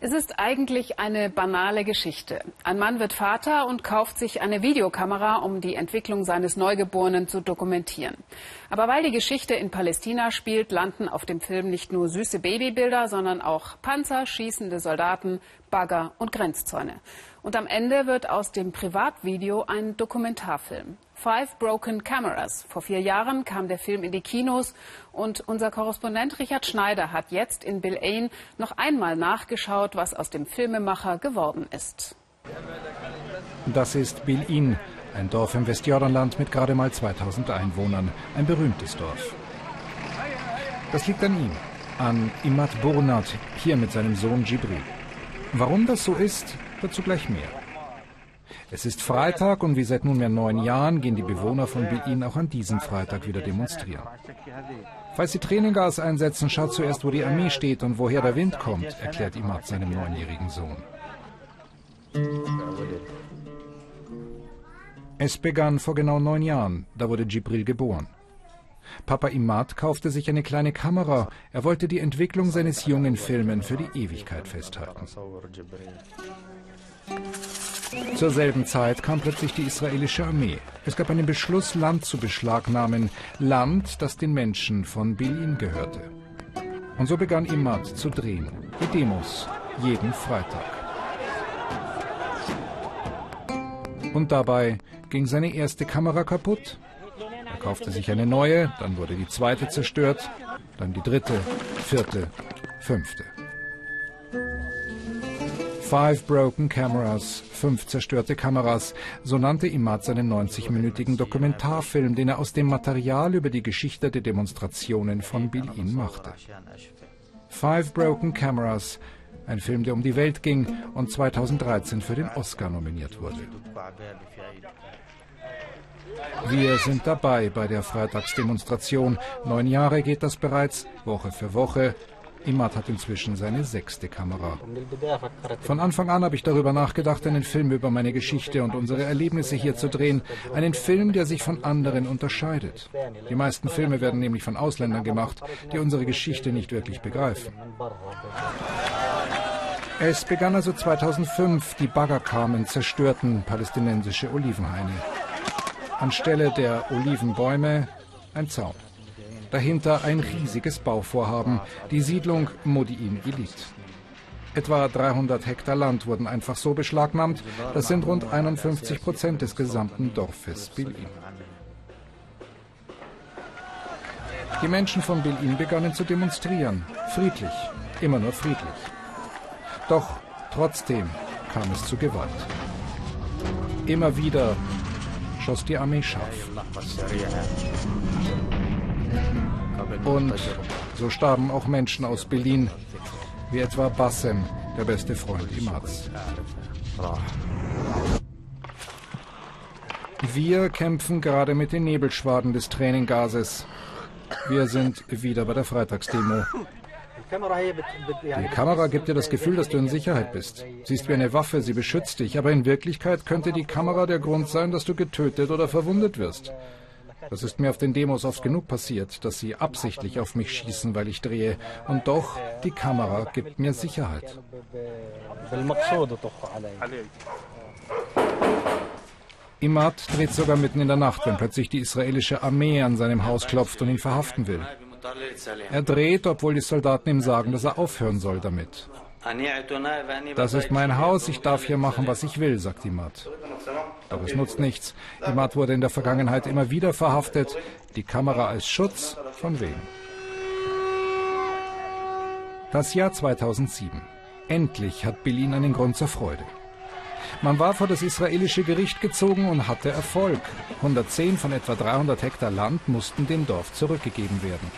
Es ist eigentlich eine banale Geschichte. Ein Mann wird Vater und kauft sich eine Videokamera, um die Entwicklung seines Neugeborenen zu dokumentieren. Aber weil die Geschichte in Palästina spielt, landen auf dem Film nicht nur süße Babybilder, sondern auch Panzer, schießende Soldaten, Bagger und Grenzzäune. Und am Ende wird aus dem Privatvideo ein Dokumentarfilm. Five Broken Cameras. Vor vier Jahren kam der Film in die Kinos und unser Korrespondent Richard Schneider hat jetzt in Bill Ain noch einmal nachgeschaut, was aus dem Filmemacher geworden ist. Das ist Bill Ain, ein Dorf im Westjordanland mit gerade mal 2000 Einwohnern, ein berühmtes Dorf. Das liegt an ihm, an Imad Burnat, hier mit seinem Sohn Jibril. Warum das so ist, dazu gleich mehr. Es ist Freitag und wie seit nunmehr neun Jahren gehen die Bewohner von Bilin auch an diesem Freitag wieder demonstrieren. Falls sie Tränengas einsetzen, schaut zuerst, wo die Armee steht und woher der Wind kommt, erklärt Imad seinem neunjährigen Sohn. Es begann vor genau neun Jahren. Da wurde Jibril geboren. Papa Imad kaufte sich eine kleine Kamera. Er wollte die Entwicklung seines Jungen filmen für die Ewigkeit festhalten. Zur selben Zeit kam plötzlich die israelische Armee. Es gab einen Beschluss, Land zu beschlagnahmen. Land, das den Menschen von Bilin gehörte. Und so begann Imad zu drehen. Die Demos. Jeden Freitag. Und dabei ging seine erste Kamera kaputt. Er kaufte sich eine neue, dann wurde die zweite zerstört, dann die dritte, vierte, fünfte. Five Broken Cameras, fünf zerstörte Kameras, so nannte Imad seinen 90-minütigen Dokumentarfilm, den er aus dem Material über die Geschichte der Demonstrationen von Bil'in machte. Five Broken Cameras, ein Film, der um die Welt ging und 2013 für den Oscar nominiert wurde. Wir sind dabei bei der Freitagsdemonstration. Neun Jahre geht das bereits, Woche für Woche, Imad hat inzwischen seine sechste Kamera. Von Anfang an habe ich darüber nachgedacht, einen Film über meine Geschichte und unsere Erlebnisse hier zu drehen. Einen Film, der sich von anderen unterscheidet. Die meisten Filme werden nämlich von Ausländern gemacht, die unsere Geschichte nicht wirklich begreifen. Es begann also 2005. Die Bagger kamen, zerstörten palästinensische Olivenhaine. Anstelle der Olivenbäume ein Zaun. Dahinter ein riesiges Bauvorhaben, die Siedlung Modi'in Elit. Etwa 300 Hektar Land wurden einfach so beschlagnahmt. Das sind rund 51 Prozent des gesamten Dorfes Bil'in. Die Menschen von Bil'in begannen zu demonstrieren. Friedlich, immer nur friedlich. Doch trotzdem kam es zu Gewalt. Immer wieder schoss die Armee scharf. Und so starben auch Menschen aus Berlin, wie etwa Bassem, der beste Freund Imads. Wir kämpfen gerade mit den Nebelschwaden des Tränengases. Wir sind wieder bei der Freitagsdemo. Die Kamera gibt dir das Gefühl, dass du in Sicherheit bist. Sie ist wie eine Waffe, sie beschützt dich, aber in Wirklichkeit könnte die Kamera der Grund sein, dass du getötet oder verwundet wirst. Das ist mir auf den Demos oft genug passiert, dass sie absichtlich auf mich schießen, weil ich drehe. Und doch, die Kamera gibt mir Sicherheit. Imad dreht sogar mitten in der Nacht, wenn plötzlich die israelische Armee an seinem Haus klopft und ihn verhaften will. Er dreht, obwohl die Soldaten ihm sagen, dass er aufhören soll damit. Das ist mein Haus, ich darf hier machen, was ich will, sagt Imad. Doch es nutzt nichts. Imad wurde in der Vergangenheit immer wieder verhaftet. Die Kamera als Schutz von wem? Das Jahr 2007. Endlich hat Bilin einen Grund zur Freude. Man war vor das israelische Gericht gezogen und hatte Erfolg. 110 von etwa 300 Hektar Land mussten dem Dorf zurückgegeben werden.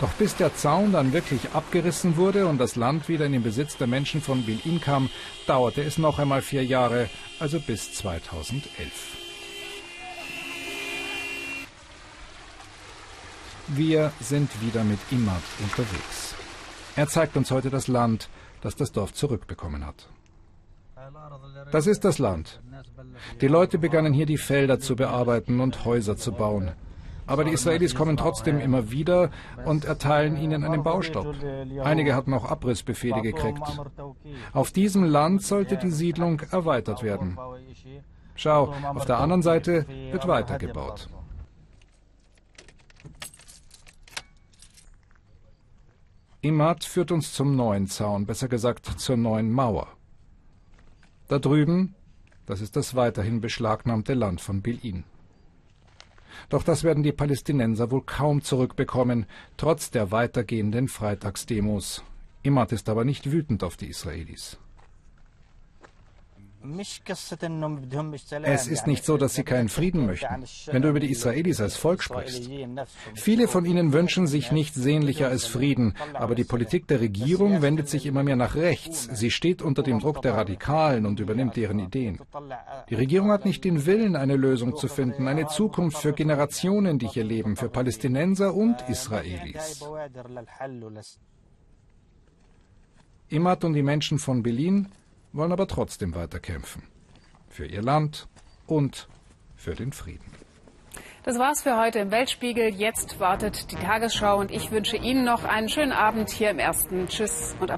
Doch bis der Zaun dann wirklich abgerissen wurde und das Land wieder in den Besitz der Menschen von Bil'in kam, dauerte es noch einmal vier Jahre, also bis 2011. Wir sind wieder mit Imad unterwegs. Er zeigt uns heute das Land, das das Dorf zurückbekommen hat. Das ist das Land. Die Leute begannen hier die Felder zu bearbeiten und Häuser zu bauen. Aber die Israelis kommen trotzdem immer wieder und erteilen ihnen einen Baustopp. Einige hatten auch Abrissbefehle gekriegt. Auf diesem Land sollte die Siedlung erweitert werden. Schau, auf der anderen Seite wird weitergebaut. Imad führt uns zum neuen Zaun, besser gesagt zur neuen Mauer. Da drüben, das ist das weiterhin beschlagnahmte Land von Bil'in. Doch das werden die Palästinenser wohl kaum zurückbekommen, trotz der weitergehenden Freitagsdemos. Imad ist aber nicht wütend auf die Israelis. Es ist nicht so, dass sie keinen Frieden möchten. Wenn du über die Israelis als Volk sprichst. Viele von ihnen wünschen sich nichts sehnlicher als Frieden, aber die Politik der Regierung wendet sich immer mehr nach rechts. Sie steht unter dem Druck der Radikalen und übernimmt deren Ideen. Die Regierung hat nicht den Willen, eine Lösung zu finden, eine Zukunft für Generationen, die hier leben, für Palästinenser und Israelis. Imad und die Menschen von Berlin wollen aber trotzdem weiterkämpfen. Für ihr Land und für den Frieden. Das war's für heute im Weltspiegel. Jetzt wartet die Tagesschau und ich wünsche Ihnen noch einen schönen Abend hier im ersten. Tschüss und auf